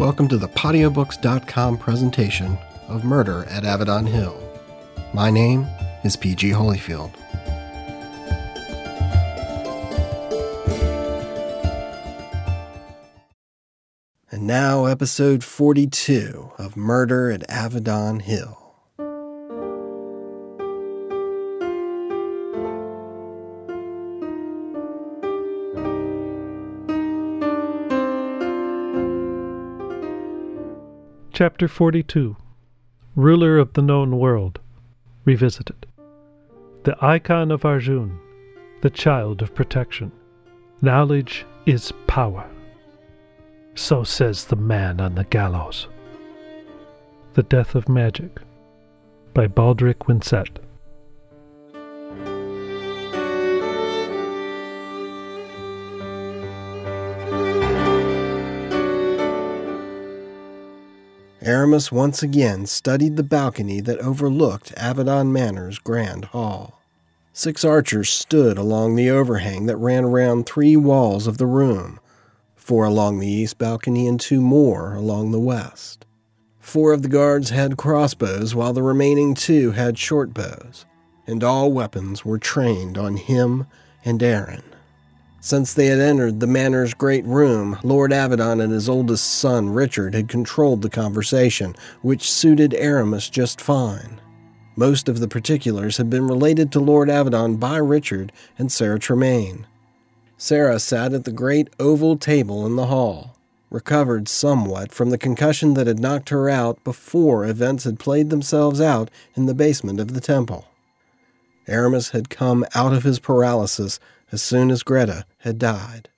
Welcome to the Podiobooks.com presentation of Murder at Avedon Hill. My name is PG Holyfield. And now, episode 42 of Murder at Avedon Hill. Chapter 42 Ruler of the Known World Revisited. The icon of Arjun, the child of protection. Knowledge is power. So says the man on the gallows. The Death of Magic by Baldric Winsett. Aramis once again studied the balcony that overlooked Avedon Manor's grand hall. Six archers stood along the overhang that ran around three walls of the room, four along the east balcony and two more along the west. Four of the guards had crossbows, while the remaining two had short bows, and all weapons were trained on him and Aaron. Since they had entered the manor's great room, Lord Avedon and his oldest son, Richard, had controlled the conversation, which suited Aramis just fine. Most of the particulars had been related to Lord Avedon by Richard and Sarah Tremaine. Sarah sat at the great oval table in the hall, recovered somewhat from the concussion that had knocked her out before events had played themselves out in the basement of the temple. Aramis had come out of his paralysis as soon as Greta had died.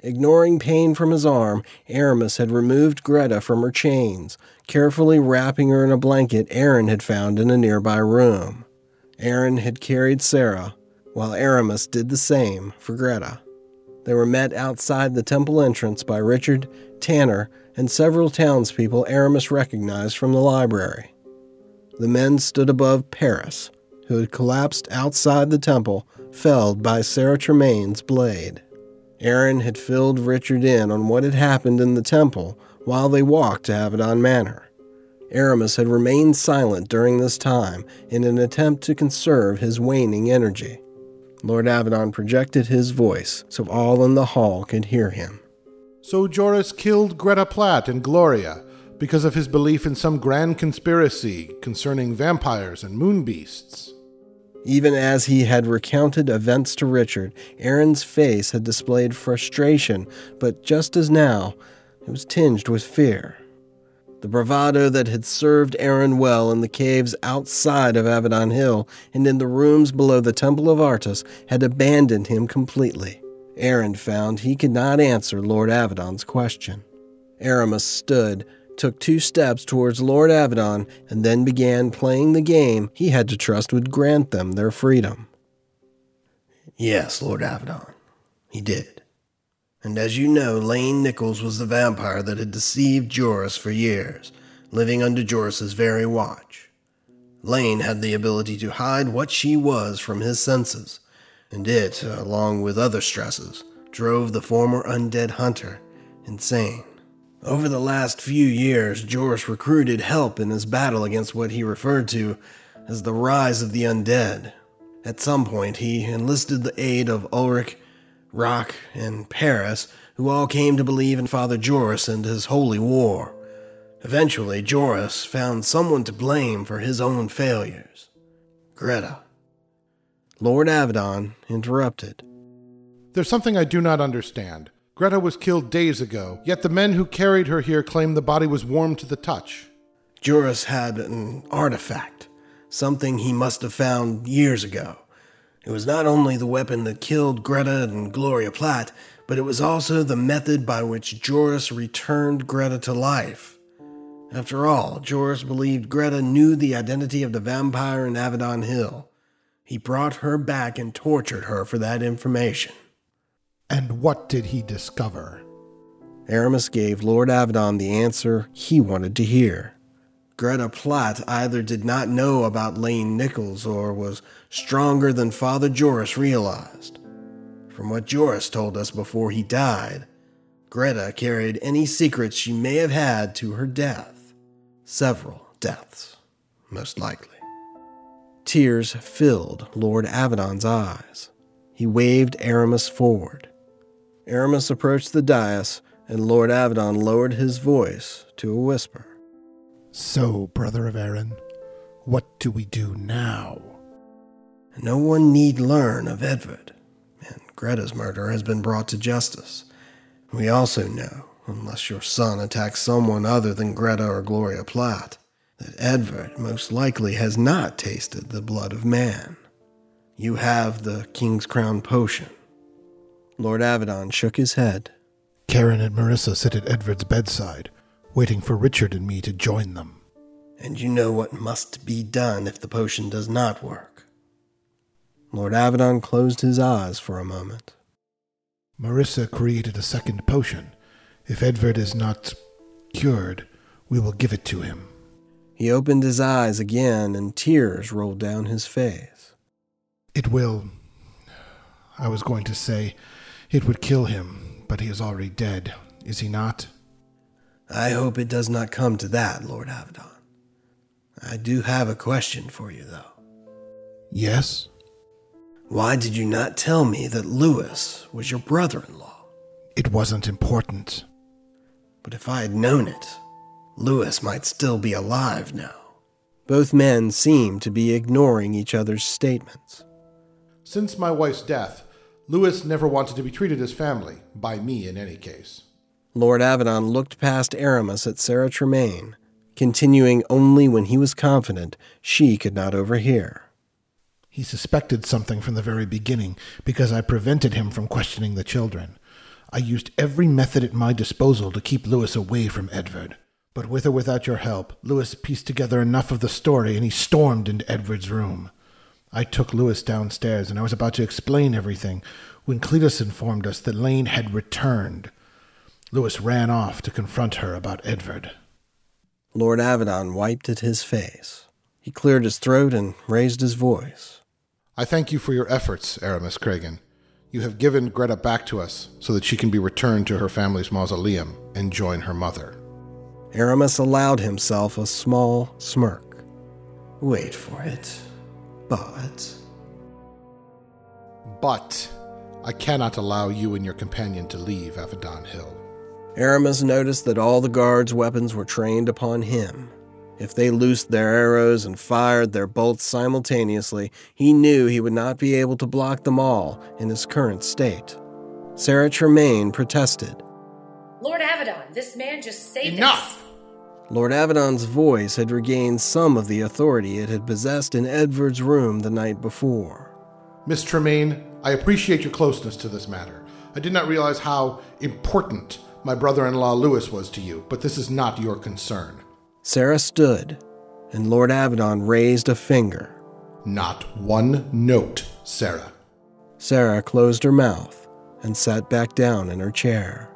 Ignoring pain from his arm, Aramis had removed Greta from her chains, carefully wrapping her in a blanket Aaron had found in a nearby room. Aaron had carried Sarah, while Aramis did the same for Greta. They were met outside the temple entrance by Richard, Tanner, and several townspeople Aramis recognized from the library. The men stood above Paris, who had collapsed outside the temple, felled by Sarah Tremaine's blade. Aaron had filled Richard in on what had happened in the temple while they walked to Avedon Manor. Aramis had remained silent during this time in an attempt to conserve his waning energy. Lord Avedon projected his voice so all in the hall could hear him. So Joris killed Greta Platt and Gloria because of his belief in some grand conspiracy concerning vampires and moon beasts. Even as he had recounted events to Richard, Aaron's face had displayed frustration, but just as now, it was tinged with fear. The bravado that had served Aaron well in the caves outside of Avedon Hill and in the rooms below the Temple of Artus had abandoned him completely. Aaron found he could not answer Lord Avedon's question. Aramis stood, took two steps towards Lord Avedon, and then began playing the game he had to trust would grant them their freedom. Yes, Lord Avedon, he did. And as you know, Lane Nichols was the vampire that had deceived Joris for years, living under Joris's very watch. Lane had the ability to hide what she was from his senses, and it, along with other stresses, drove the former undead hunter insane. Over the last few years, Joris recruited help in his battle against what he referred to as the rise of the undead. At some point, he enlisted the aid of Ulrich, Rock, and Paris, who all came to believe in Father Joris and his holy war. Eventually, Joris found someone to blame for his own failures Greta. Lord Avedon interrupted. There's something I do not understand. Greta was killed days ago, yet the men who carried her here claim the body was warm to the touch. Joris had an artifact, something he must have found years ago. It was not only the weapon that killed Greta and Gloria Platt, but it was also the method by which Joris returned Greta to life. After all, Joris believed Greta knew the identity of the vampire in Avedon Hill. He brought her back and tortured her for that information. And what did he discover? Aramis gave Lord Avedon the answer he wanted to hear. Greta Platt either did not know about Lane Nichols or was stronger than Father Joris realized. From what Joris told us before he died, Greta carried any secrets she may have had to her death. Several deaths, most likely. Tears filled Lord Avedon's eyes. He waved Aramis forward. Aramis approached the dais, and Lord Avedon lowered his voice to a whisper. So, brother of Aaron, what do we do now? No one need learn of Edvard, and Greta's murder has been brought to justice. We also know, unless your son attacks someone other than Greta or Gloria Platt, that Edvard most likely has not tasted the blood of man. You have the King's Crown potion. Lord Avedon shook his head. Karen and Marissa sit at Edvard's bedside, waiting for Richard and me to join them. And you know what must be done if the potion does not work. Lord Avedon closed his eyes for a moment. Marissa created a second potion. If Edvard is not cured, we will give it to him. He opened his eyes again, and tears rolled down his face. It will. I was going to say it would kill him, but he is already dead, is he not? I hope it does not come to that, Lord Avedon. I do have a question for you, though. Yes? Why did you not tell me that Lewis was your brother in law? It wasn't important. But if I had known it, Lewis might still be alive now. Both men seemed to be ignoring each other's statements. Since my wife's death, Louis never wanted to be treated as family, by me in any case. Lord Avedon looked past Aramis at Sarah Tremaine, continuing only when he was confident she could not overhear. He suspected something from the very beginning because I prevented him from questioning the children. I used every method at my disposal to keep Lewis away from Edvard. But with or without your help, Lewis pieced together enough of the story and he stormed into Edvard's room. I took Louis downstairs and I was about to explain everything when Cletus informed us that Lane had returned. Louis ran off to confront her about Edvard. Lord Avedon wiped at his face. He cleared his throat and raised his voice. I thank you for your efforts, Aramis Kragan. You have given Greta back to us so that she can be returned to her family's mausoleum and join her mother. Aramis allowed himself a small smirk. Wait for it. But. But I cannot allow you and your companion to leave Avedon Hill. Aramis noticed that all the guards' weapons were trained upon him. If they loosed their arrows and fired their bolts simultaneously, he knew he would not be able to block them all in his current state. Sarah Tremaine protested. Lord Avedon, this man just saved Enough! us. Lord Avedon's voice had regained some of the authority it had possessed in Edvard's room the night before. Miss Tremaine, I appreciate your closeness to this matter. I did not realize how important my brother in law Louis was to you, but this is not your concern. Sarah stood, and Lord Avedon raised a finger. Not one note, Sarah. Sarah closed her mouth and sat back down in her chair.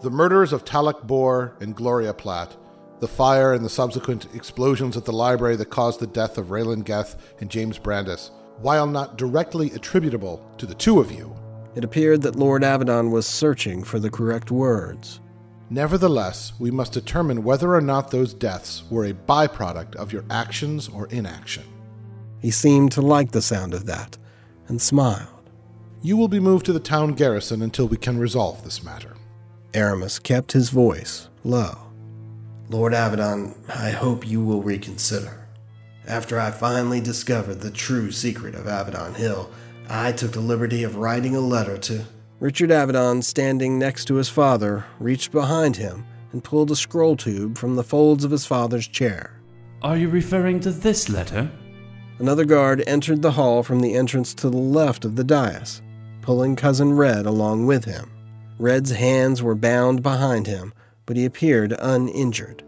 The murders of Talek Bor and Gloria Platt, the fire and the subsequent explosions at the library that caused the death of Raylan Geth and James Brandis, while not directly attributable to the two of you, It appeared that Lord Avedon was searching for the correct words. nevertheless, we must determine whether or not those deaths were a byproduct of your actions or inaction. He seemed to like the sound of that and smiled. You will be moved to the town garrison until we can resolve this matter. Aramis kept his voice low. Lord Avedon, I hope you will reconsider. After I finally discovered the true secret of Avedon Hill, I took the liberty of writing a letter to. Richard Avedon, standing next to his father, reached behind him and pulled a scroll tube from the folds of his father's chair. Are you referring to this letter? Another guard entered the hall from the entrance to the left of the dais, pulling Cousin Red along with him. Red's hands were bound behind him, but he appeared uninjured.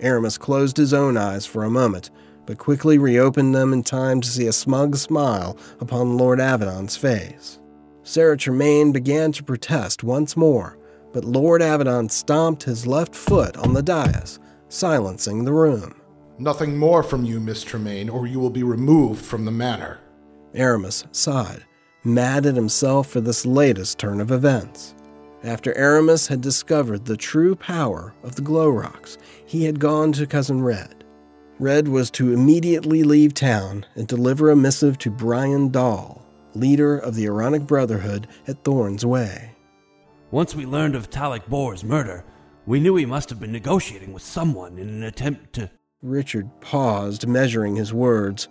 Aramis closed his own eyes for a moment, but quickly reopened them in time to see a smug smile upon Lord Avedon's face. Sarah Tremaine began to protest once more, but Lord Avedon stomped his left foot on the dais, silencing the room. Nothing more from you, Miss Tremaine, or you will be removed from the manor. Aramis sighed, mad at himself for this latest turn of events. After Aramis had discovered the true power of the glow rocks, he had gone to Cousin Red. Red was to immediately leave town and deliver a missive to Brian Dahl, leader of the Aaronic Brotherhood at Thorn's Way. Once we learned of Talek Bor's murder, we knew he must have been negotiating with someone in an attempt to Richard paused, measuring his words.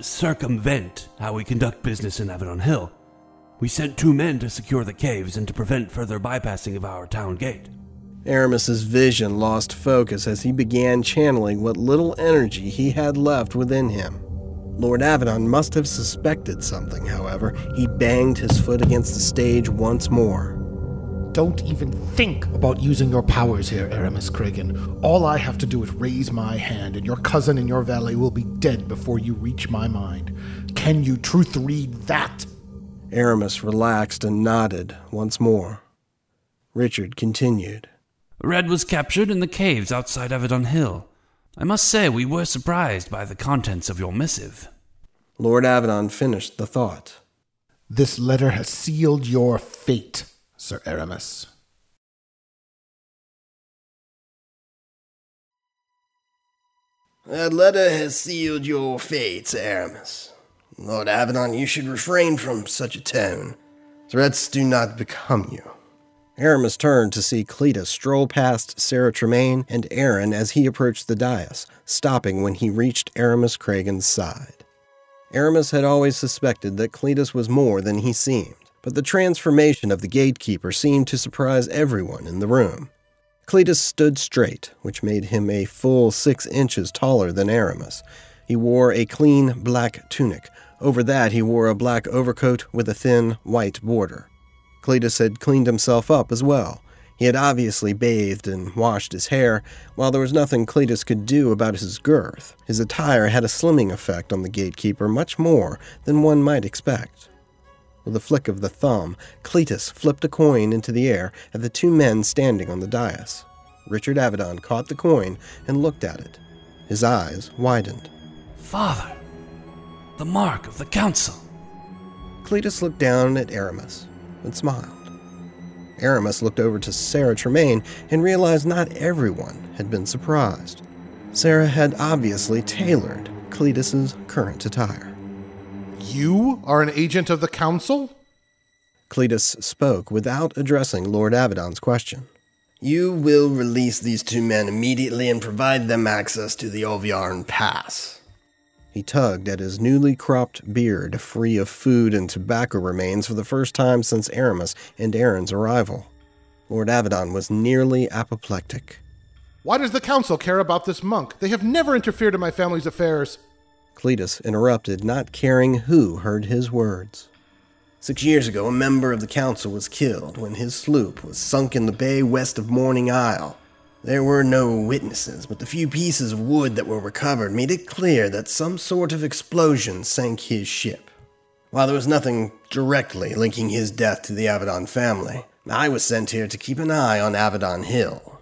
circumvent how we conduct business in Avedon Hill. We sent two men to secure the caves and to prevent further bypassing of our town gate. Aramis's vision lost focus as he began channeling what little energy he had left within him. Lord Avedon must have suspected something, however. He banged his foot against the stage once more. Don't even think about using your powers here, Aramis Kragan. All I have to do is raise my hand, and your cousin in your valley will be dead before you reach my mind. Can you truth read that? Aramis relaxed and nodded once more. Richard continued. Red was captured in the caves outside Avedon Hill. I must say we were surprised by the contents of your missive. Lord Avedon finished the thought. This letter has sealed your fate, Sir Aramis. That letter has sealed your fate, Sir Aramis. Lord Avedon, you should refrain from such a tone. Threats do not become you. Aramis turned to see Cletus stroll past Sarah Tremaine and Aaron as he approached the dais, stopping when he reached Aramis Kragan's side. Aramis had always suspected that Cletus was more than he seemed, but the transformation of the gatekeeper seemed to surprise everyone in the room. Cletus stood straight, which made him a full six inches taller than Aramis. He wore a clean black tunic. Over that, he wore a black overcoat with a thin white border. Cletus had cleaned himself up as well. He had obviously bathed and washed his hair. While there was nothing Cletus could do about his girth, his attire had a slimming effect on the gatekeeper much more than one might expect. With a flick of the thumb, Cletus flipped a coin into the air at the two men standing on the dais. Richard Avedon caught the coin and looked at it. His eyes widened. Father, the mark of the council. Cletus looked down at Aramis and smiled. Aramis looked over to Sarah Tremaine and realized not everyone had been surprised. Sarah had obviously tailored Cletus's current attire. You are an agent of the council? Cletus spoke without addressing Lord Avedon's question. You will release these two men immediately and provide them access to the Olviarn Pass. He tugged at his newly cropped beard, free of food and tobacco remains for the first time since Aramis and Aaron's arrival. Lord Avedon was nearly apoplectic. Why does the council care about this monk? They have never interfered in my family's affairs. Cletus interrupted, not caring who heard his words. Six years ago, a member of the council was killed when his sloop was sunk in the bay west of Morning Isle. There were no witnesses, but the few pieces of wood that were recovered made it clear that some sort of explosion sank his ship. While there was nothing directly linking his death to the Avedon family, I was sent here to keep an eye on Avedon Hill.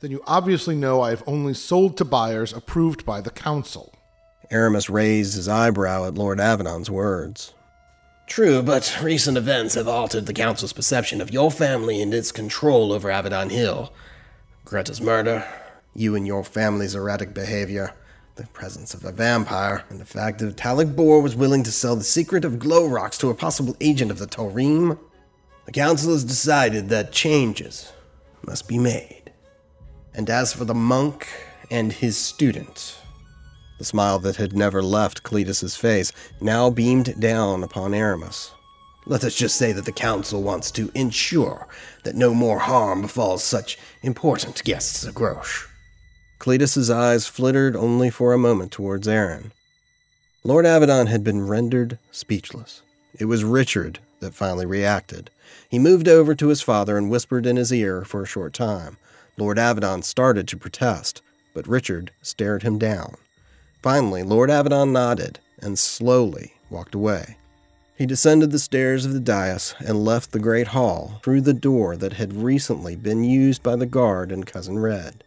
Then you obviously know I have only sold to buyers approved by the council. Aramis raised his eyebrow at Lord Avedon's words. True, but recent events have altered the council's perception of your family and its control over Avedon Hill. Greta's murder, you and your family's erratic behavior, the presence of a vampire, and the fact that Talek Bor was willing to sell the secret of glow rocks to a possible agent of the Torim. The council has decided that changes must be made. And as for the monk and his student, the smile that had never left Cletus's face now beamed down upon Aramis. Let us just say that the council wants to ensure that no more harm befalls such important guests of Grosh. Cletus's eyes flittered only for a moment towards Aaron. Lord Avedon had been rendered speechless. It was Richard that finally reacted. He moved over to his father and whispered in his ear for a short time. Lord Avedon started to protest, but Richard stared him down. Finally, Lord Avedon nodded and slowly walked away. He descended the stairs of the dais and left the great hall through the door that had recently been used by the guard and Cousin Red.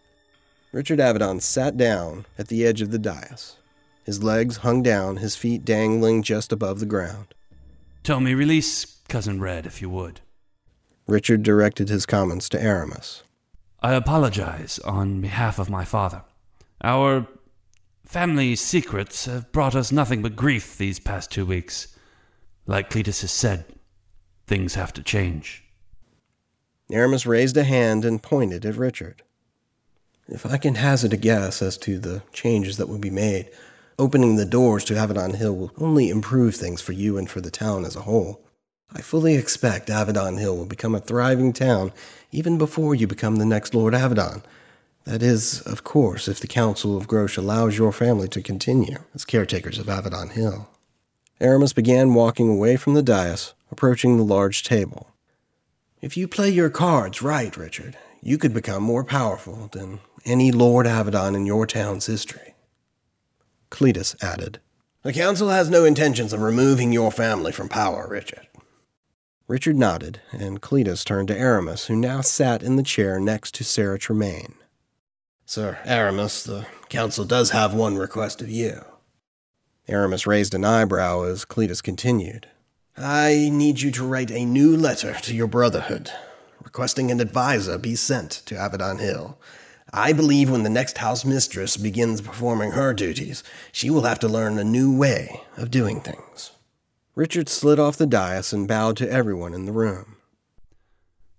Richard Avedon sat down at the edge of the dais. His legs hung down, his feet dangling just above the ground. Tell me, release Cousin Red, if you would. Richard directed his comments to Aramis. I apologize on behalf of my father. Our family secrets have brought us nothing but grief these past two weeks. Like Cletus has said, things have to change. Aramis raised a hand and pointed at Richard. If I can hazard a guess as to the changes that will be made, opening the doors to Avedon Hill will only improve things for you and for the town as a whole. I fully expect Avedon Hill will become a thriving town even before you become the next Lord Avedon. That is, of course, if the Council of Grosh allows your family to continue as caretakers of Avedon Hill. Aramis began walking away from the dais, approaching the large table. If you play your cards right, Richard, you could become more powerful than any Lord Avedon in your town's history. Cletus added, The Council has no intentions of removing your family from power, Richard. Richard nodded, and Cletus turned to Aramis, who now sat in the chair next to Sarah Tremaine. Sir Aramis, the Council does have one request of you. Aramis raised an eyebrow as Cletus continued. I need you to write a new letter to your Brotherhood, requesting an advisor be sent to Avedon Hill. I believe when the next house mistress begins performing her duties, she will have to learn a new way of doing things. Richard slid off the dais and bowed to everyone in the room.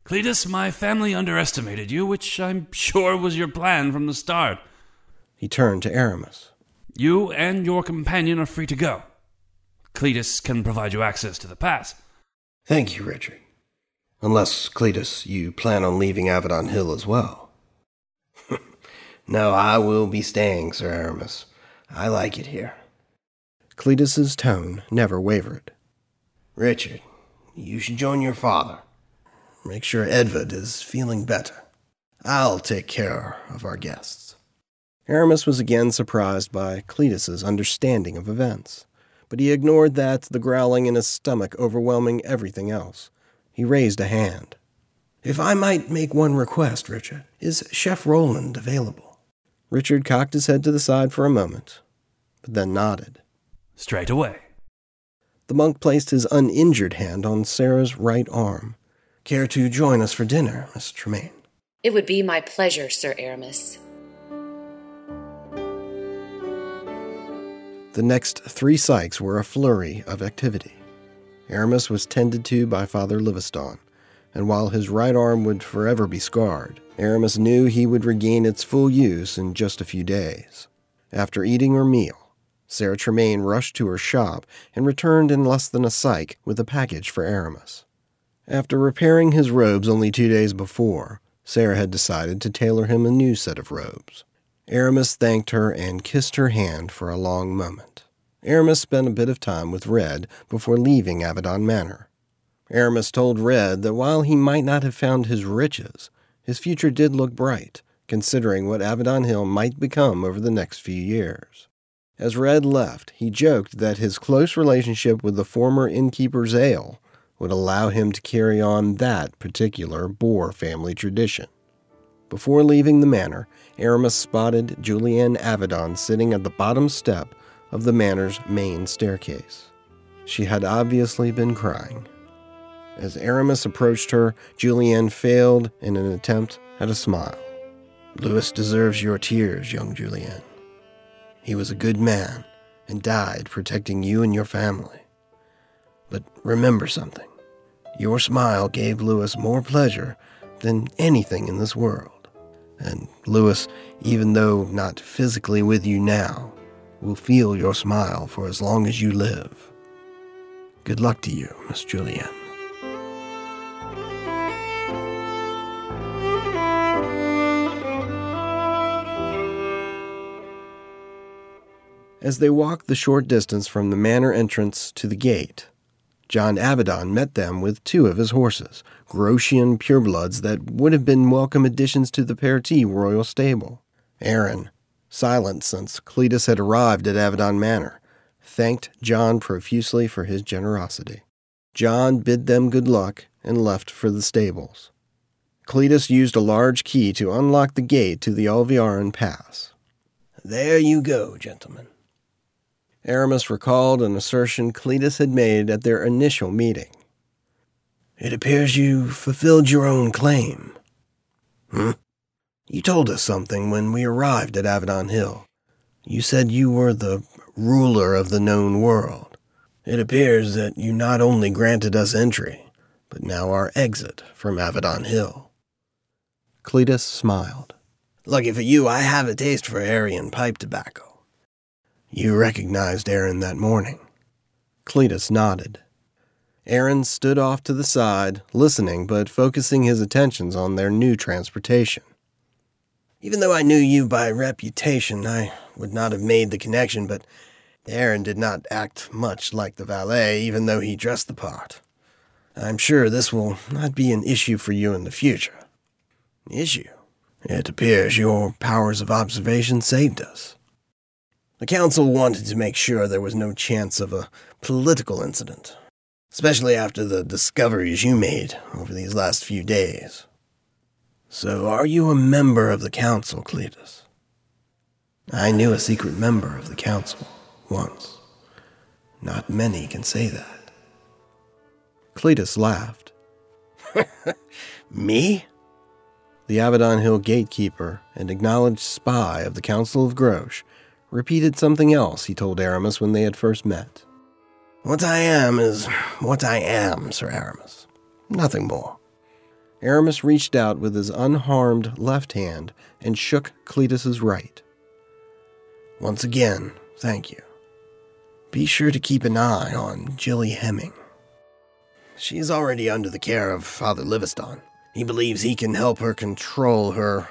Cletus, my family underestimated you, which I'm sure was your plan from the start. He turned to Aramis. You and your companion are free to go. Cletus can provide you access to the pass. Thank you, Richard. Unless, Cletus, you plan on leaving Avedon Hill as well. no, I will be staying, Sir Aramis. I like it here. Cletus's tone never wavered. Richard, you should join your father. Make sure Edvard is feeling better. I'll take care of our guests. Aramis was again surprised by Cletus's understanding of events, but he ignored that, the growling in his stomach overwhelming everything else. He raised a hand. If I might make one request, Richard, is Chef Roland available? Richard cocked his head to the side for a moment, but then nodded. Straight away. The monk placed his uninjured hand on Sarah's right arm. Care to join us for dinner, Miss Tremaine? It would be my pleasure, Sir Aramis. The next three cycles were a flurry of activity. Aramis was tended to by Father Livingstone, and while his right arm would forever be scarred, Aramis knew he would regain its full use in just a few days. After eating her meal, Sarah Tremaine rushed to her shop and returned in less than a cycle with a package for Aramis. After repairing his robes only two days before, Sarah had decided to tailor him a new set of robes. Aramis thanked her and kissed her hand for a long moment. Aramis spent a bit of time with Red before leaving Avedon Manor. Aramis told Red that while he might not have found his riches, his future did look bright, considering what Avedon Hill might become over the next few years. As Red left, he joked that his close relationship with the former innkeeper Zale would allow him to carry on that particular Bor family tradition. Before leaving the manor, Aramis spotted Julienne Avedon sitting at the bottom step of the manor's main staircase. She had obviously been crying. As Aramis approached her, Julienne failed in an attempt at a smile. Louis deserves your tears, young Julienne. He was a good man and died protecting you and your family. But remember something. Your smile gave Louis more pleasure than anything in this world. And Louis, even though not physically with you now, will feel your smile for as long as you live. Good luck to you, Miss Julienne. As they walked the short distance from the manor entrance to the gate, John Avedon met them with two of his horses, Groshian purebloods that would have been welcome additions to the Perti royal stable. Aaron, silent since Cletus had arrived at Avedon Manor, thanked John profusely for his generosity. John bid them good luck and left for the stables. Cletus used a large key to unlock the gate to the Alviaran Pass. There you go, gentlemen. Aramis recalled an assertion Cletus had made at their initial meeting. It appears you fulfilled your own claim. Hmm? You told us something when we arrived at Avedon Hill. You said you were the ruler of the known world. It appears that you not only granted us entry, but now our exit from Avedon Hill. Cletus smiled. Lucky for you, I have a taste for Aryan pipe tobacco. You recognized Aaron that morning. Cletus nodded. Aaron stood off to the side, listening but focusing his attentions on their new transportation. Even though I knew you by reputation, I would not have made the connection, but Aaron did not act much like the valet, even though he dressed the part. I'm sure this will not be an issue for you in the future. Issue? It appears your powers of observation saved us. The Council wanted to make sure there was no chance of a political incident, especially after the discoveries you made over these last few days. So, are you a member of the Council, Cletus? I knew a secret member of the Council once. Not many can say that. Cletus laughed. Me? The Avedon Hill gatekeeper and acknowledged spy of the Council of Grosh repeated something else he told Aramis when they had first met. What I am is what I am, Sir Aramis. Nothing more. Aramis reached out with his unharmed left hand and shook Cletus's right. Once again, thank you. Be sure to keep an eye on Jilly Hemming. She is already under the care of Father Livingstone. He believes he can help her control her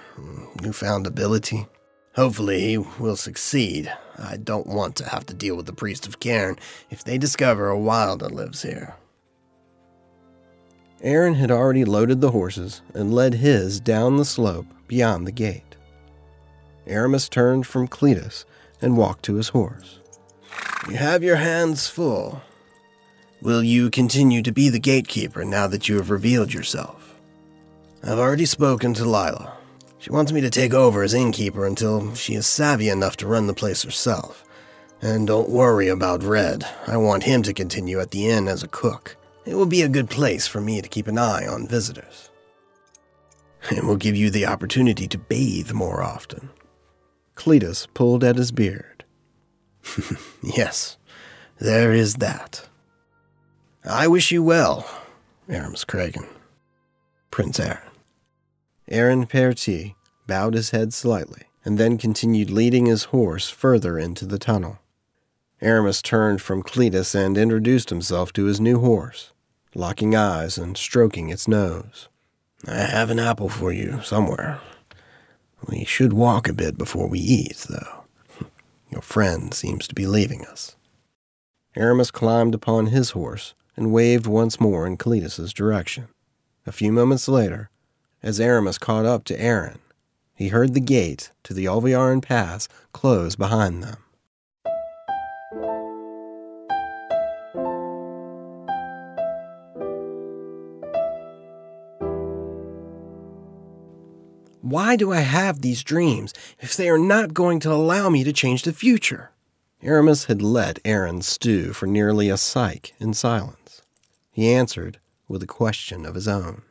newfound ability. Hopefully, he will succeed. I don't want to have to deal with the priest of Cairn if they discover a wilder lives here. Aaron had already loaded the horses and led his down the slope beyond the gate. Aramis turned from Cletus and walked to his horse. You have your hands full. Will you continue to be the gatekeeper now that you have revealed yourself? I've already spoken to Lila. She wants me to take over as innkeeper until she is savvy enough to run the place herself. And don't worry about Red. I want him to continue at the inn as a cook. It will be a good place for me to keep an eye on visitors. It will give you the opportunity to bathe more often. Cletus pulled at his beard. yes, there is that. I wish you well, Aramis Kragan. Prince Aaron. Aaron Perti bowed his head slightly and then continued leading his horse further into the tunnel. Aramis turned from Cletus and introduced himself to his new horse, locking eyes and stroking its nose. I have an apple for you somewhere. We should walk a bit before we eat, though. Your friend seems to be leaving us. Aramis climbed upon his horse and waved once more in Cletus's direction. A few moments later, as Aramis caught up to Aaron, he heard the gate to the Olviaran Pass close behind them. Why do I have these dreams if they are not going to allow me to change the future? Aramis had let Aaron stew for nearly a cycle in silence. He answered with a question of his own.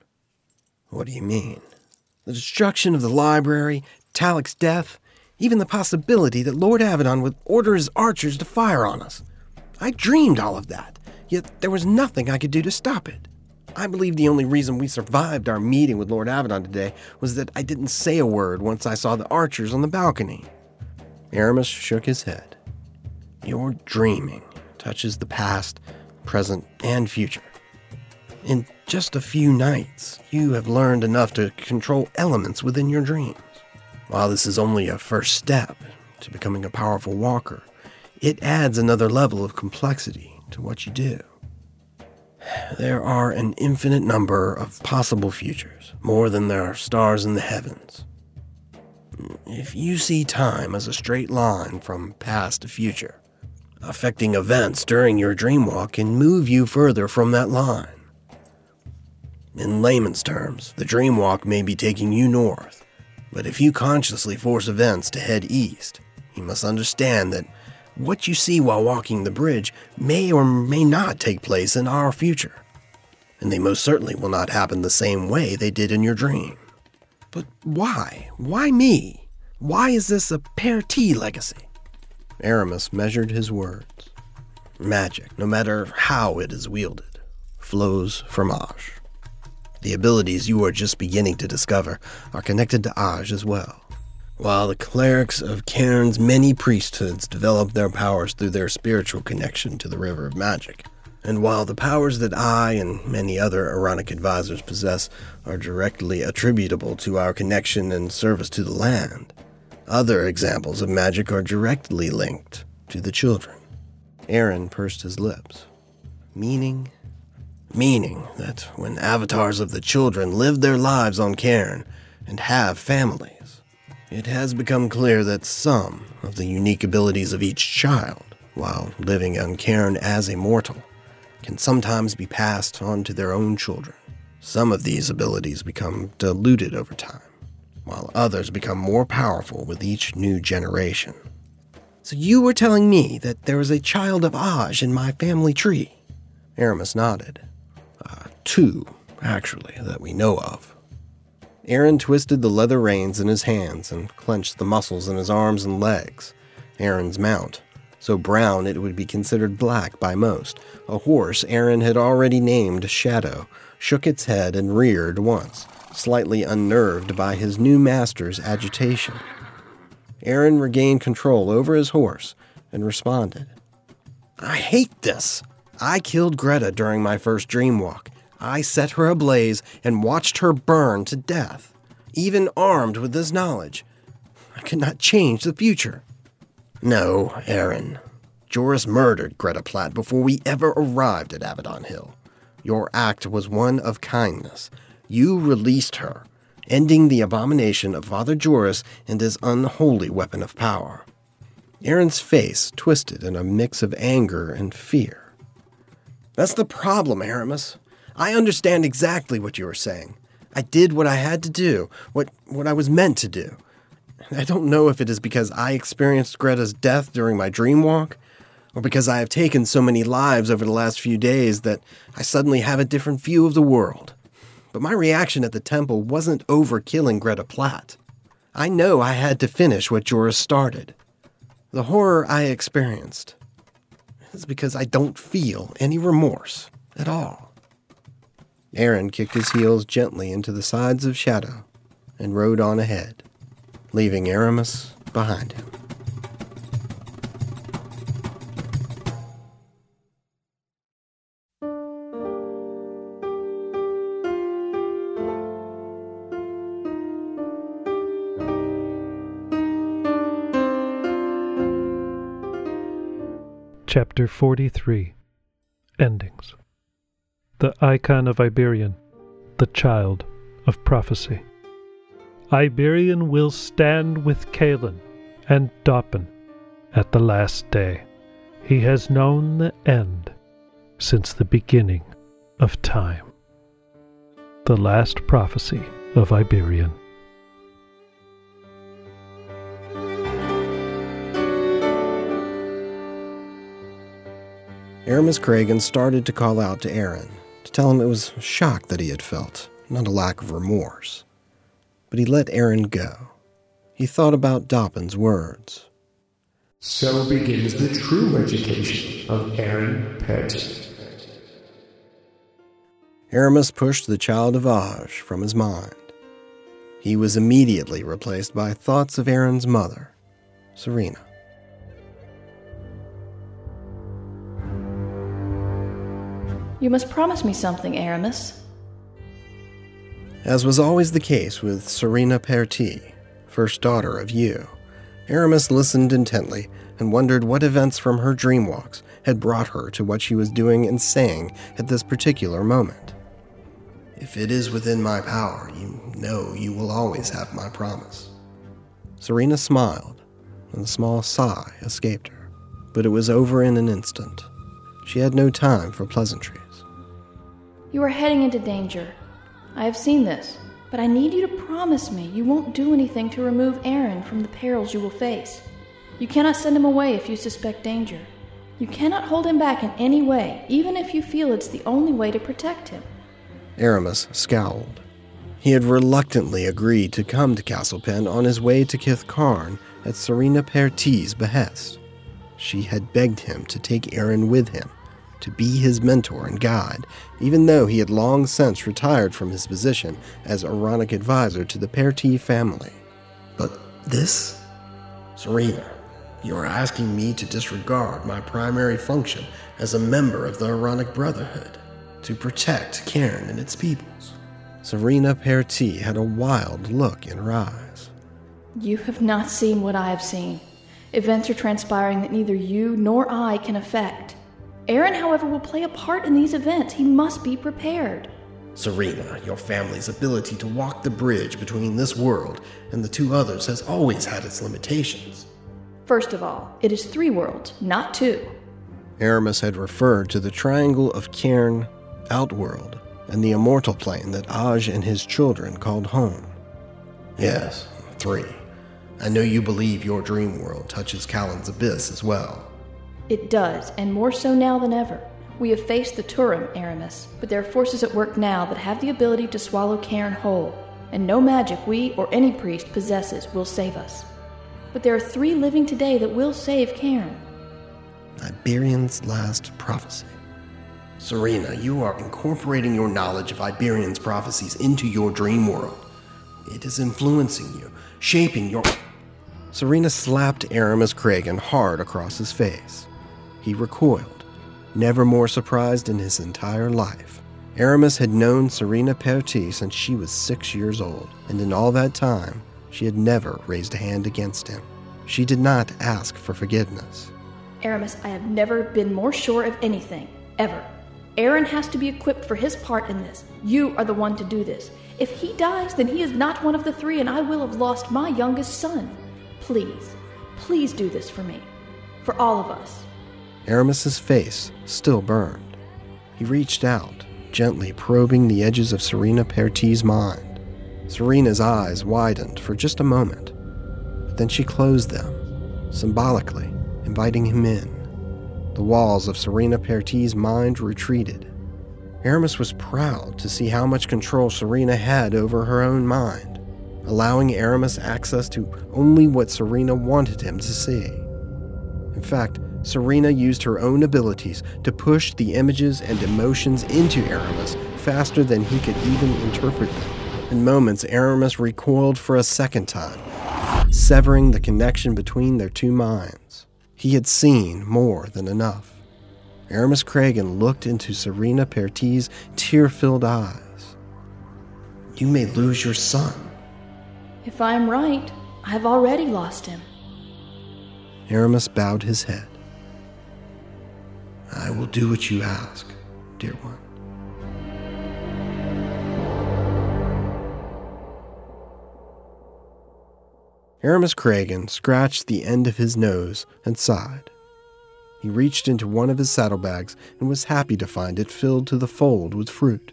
What do you mean? The destruction of the library, Talek's death, even the possibility that Lord Avedon would order his archers to fire on us. I dreamed all of that, yet there was nothing I could do to stop it. I believe the only reason we survived our meeting with Lord Avedon today was that I didn't say a word once I saw the archers on the balcony. Aramis shook his head. Your dreaming touches the past, present, and future. In just a few nights, you have learned enough to control elements within your dreams. While this is only a first step to becoming a powerful walker, it adds another level of complexity to what you do. There are an infinite number of possible futures, more than there are stars in the heavens. If you see time as a straight line from past to future, affecting events during your dream walk can move you further from that line. In layman's terms, the dream walk may be taking you north, but if you consciously force events to head east, you must understand that what you see while walking the bridge may or may not take place in our future. and they most certainly will not happen the same way they did in your dream. But why? Why me? Why is this a T legacy? Aramis measured his words. Magic, no matter how it is wielded, flows from Aj. The abilities you are just beginning to discover are connected to Aj as well. While the clerics of Cairn's many priesthoods develop their powers through their spiritual connection to the river of magic, and while the powers that I and many other Aaronic advisors possess are directly attributable to our connection and service to the land, other examples of magic are directly linked to the children. Aaron pursed his lips. Meaning? Meaning that when avatars of the children live their lives on Cairn and have families, it has become clear that some of the unique abilities of each child, while living on Cairn as a mortal, can sometimes be passed on to their own children. Some of these abilities become diluted over time, while others become more powerful with each new generation. So you were telling me that there was a child of Aj in my family tree? Aramis nodded. Uh, two, actually, that we know of. Aaron twisted the leather reins in his hands and clenched the muscles in his arms and legs. Aaron's mount, so brown it would be considered black by most. A horse Aaron had already named Shadow shook its head and reared once, slightly unnerved by his new master's agitation. Aaron regained control over his horse and responded. I hate this. I killed Greta during my first dream walk. I set her ablaze and watched her burn to death. Even armed with this knowledge, I could not change the future. No, Aaron. Joris murdered Greta Platt before we ever arrived at Avedon Hill. Your act was one of kindness. You released her, ending the abomination of Father Joris and his unholy weapon of power. Aaron's face twisted in a mix of anger and fear. That's the problem, Aramis. I understand exactly what you are saying. I did what I had to do, what, what I was meant to do. I don't know if it is because I experienced Greta's death during my dream walk, or because I have taken so many lives over the last few days that I suddenly have a different view of the world. But my reaction at the temple wasn't over killing Greta Platt. I know I had to finish what Joris started. The horror I experienced is because I don't feel any remorse at all. Aaron kicked his heels gently into the sides of Shadow and rode on ahead leaving Aramis behind him. Chapter 43 Endings The Icon of Iberian, the Child of Prophecy. Iberian will stand with Cailan and Doppin at the last day. He has known the end since the beginning of time. The Last Prophecy of Iberian. Aramis Kragan started to call out to Aaron to tell him it was shock that he had felt, not a lack of remorse but he let Aaron go. He thought about Doppin's words. So begins the true education of Aaron Perti. Aramis pushed the child of Aj from his mind. He was immediately replaced by thoughts of Aaron's mother, Serena. You must promise me something, Aramis. As was always the case with Serena Perti, first daughter of Yu, Aramis listened intently and wondered what events from her dream walks had brought her to what she was doing and saying at this particular moment. If it is within my power, you know you will always have my promise. Serena smiled, and a small sigh escaped her, but it was over in an instant. She had no time for pleasantries. You are heading into danger. I have seen this, but I need you to promise me you won't do anything to remove Aaron from the perils you will face. You cannot send him away if you suspect danger. You cannot hold him back in any way, even if you feel it's the only way to protect him. Aramis scowled. He had reluctantly agreed to come to Castlepen on his way to Kith Karn at Serena Perti's behest. She had begged him to take Aaron with him, to be his mentor and guide, even though he had long since retired from his position as Aaronic advisor to the Perti family. But this? Serena, you are asking me to disregard my primary function as a member of the Aaronic Brotherhood, to protect Cairn and its peoples. Serena Perti had a wild look in her eyes. You have not seen what I have seen. Events are transpiring that neither you nor I can affect. Aaron, however, will play a part in these events. He must be prepared. Serena, your family's ability to walk the bridge between this world and the two others has always had its limitations. First of all, it is three worlds, not two. Arames had referred to the triangle of Cairn, Outworld, and the immortal plane that Aj and his children called home. Yes, three. I know you believe your dream world touches Callan's abyss as well. It does, and more so now than ever. We have faced the Turim, Arames, but there are forces at work now that have the ability to swallow Cairn whole, and no magic we or any priest possesses will save us. But there are three living today that will save Cairn. Iberian's last prophecy. Serena, you are incorporating your knowledge of Iberian's prophecies into your dream world. It is influencing you, shaping your. Serena slapped Arames Kragan hard across his face. He recoiled, never more surprised in his entire life. Arames had known Serena Perti since she was six years old, and in all that time, she had never raised a hand against him. She did not ask for forgiveness. Aramis, I have never been more sure of anything, ever. Aaron has to be equipped for his part in this. You are the one to do this. If he dies, then he is not one of the three, and I will have lost my youngest son. Please, please do this for me. For all of us. Arames's face still burned. He reached out, gently probing the edges of Serena Perti's mind. Serena's eyes widened for just a moment, but then she closed them, symbolically inviting him in. The walls of Serena Perti's mind retreated. Arames was proud to see how much control Serena had over her own mind, allowing Arames access to only what Serena wanted him to see. In fact, Serena used her own abilities to push the images and emotions into Arames faster than he could even interpret them. In moments, Arames recoiled for a second time, severing the connection between their two minds. He had seen more than enough. Arames Kragan looked into Serena Perti's tear filled eyes. You may lose your son. If I am right, I have already lost him. Arames bowed his head. I will do what you ask, dear one. Arames Kragan scratched the end of his nose and sighed. He reached into one of his saddlebags and was happy to find it filled to the fold with fruit.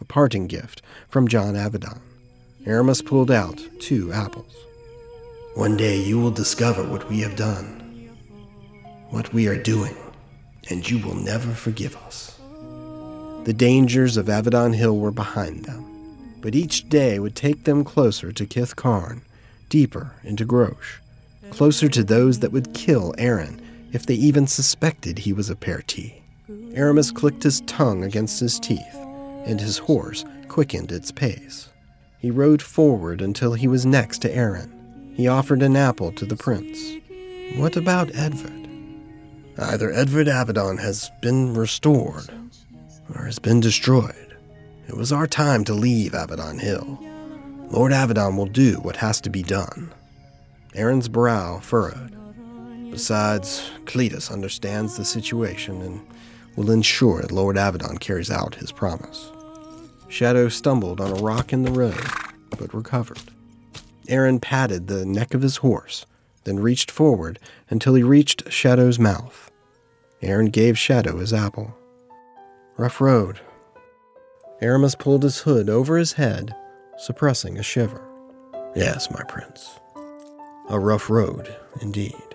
A parting gift from John Avedon. Arames pulled out two apples. One day you will discover what we have done, what we are doing, and you will never forgive us. The dangers of Avedon Hill were behind them, but each day would take them closer to Kith Karn deeper into Grosh, closer to those that would kill Aaron if they even suspected he was a Perti. Arames clicked his tongue against his teeth, and his horse quickened its pace. He rode forward until he was next to Aaron. He offered an apple to the prince. What about Edvard? Either Edvard Avedon has been restored or has been destroyed. It was our time to leave Avedon Hill. Lord Avedon will do what has to be done. Aaron's brow furrowed. Besides, Cletus understands the situation and will ensure that Lord Avedon carries out his promise. Shadow stumbled on a rock in the road, but recovered. Aaron patted the neck of his horse, then reached forward until he reached Shadow's mouth. Aaron gave Shadow his apple. Rough road. Arames pulled his hood over his head suppressing a shiver. Yes, my prince. A rough road, indeed.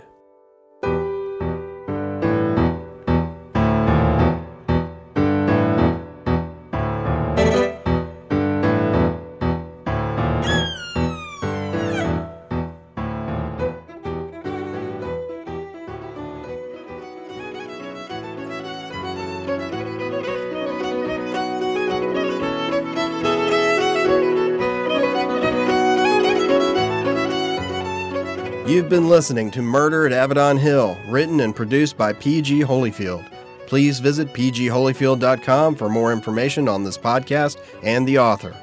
You've been listening to Murder at Avedon Hill, written and produced by P.G. Holyfield. Please visit pgholyfield.com for more information on this podcast and the author.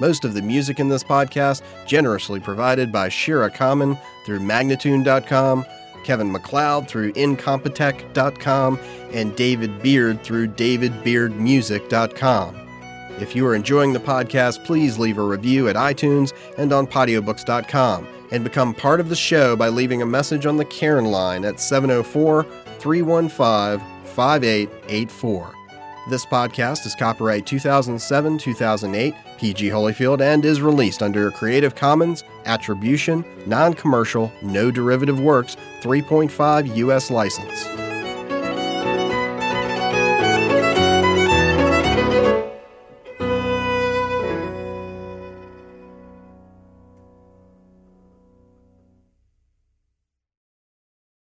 Most of the music in this podcast generously provided by Shira Kammen through Magnatune.com, Kevin MacLeod through Incompetech.com, and David Beard through DavidBeardMusic.com. If you are enjoying the podcast, please leave a review at iTunes and on Podiobooks.com and become part of the show by leaving a message on the Karen line at 704 315 5884. This podcast is copyright 2007 2008 PG Holyfield and is released under a Creative Commons Attribution, Non Commercial, No Derivative Works 3.5 U.S. license.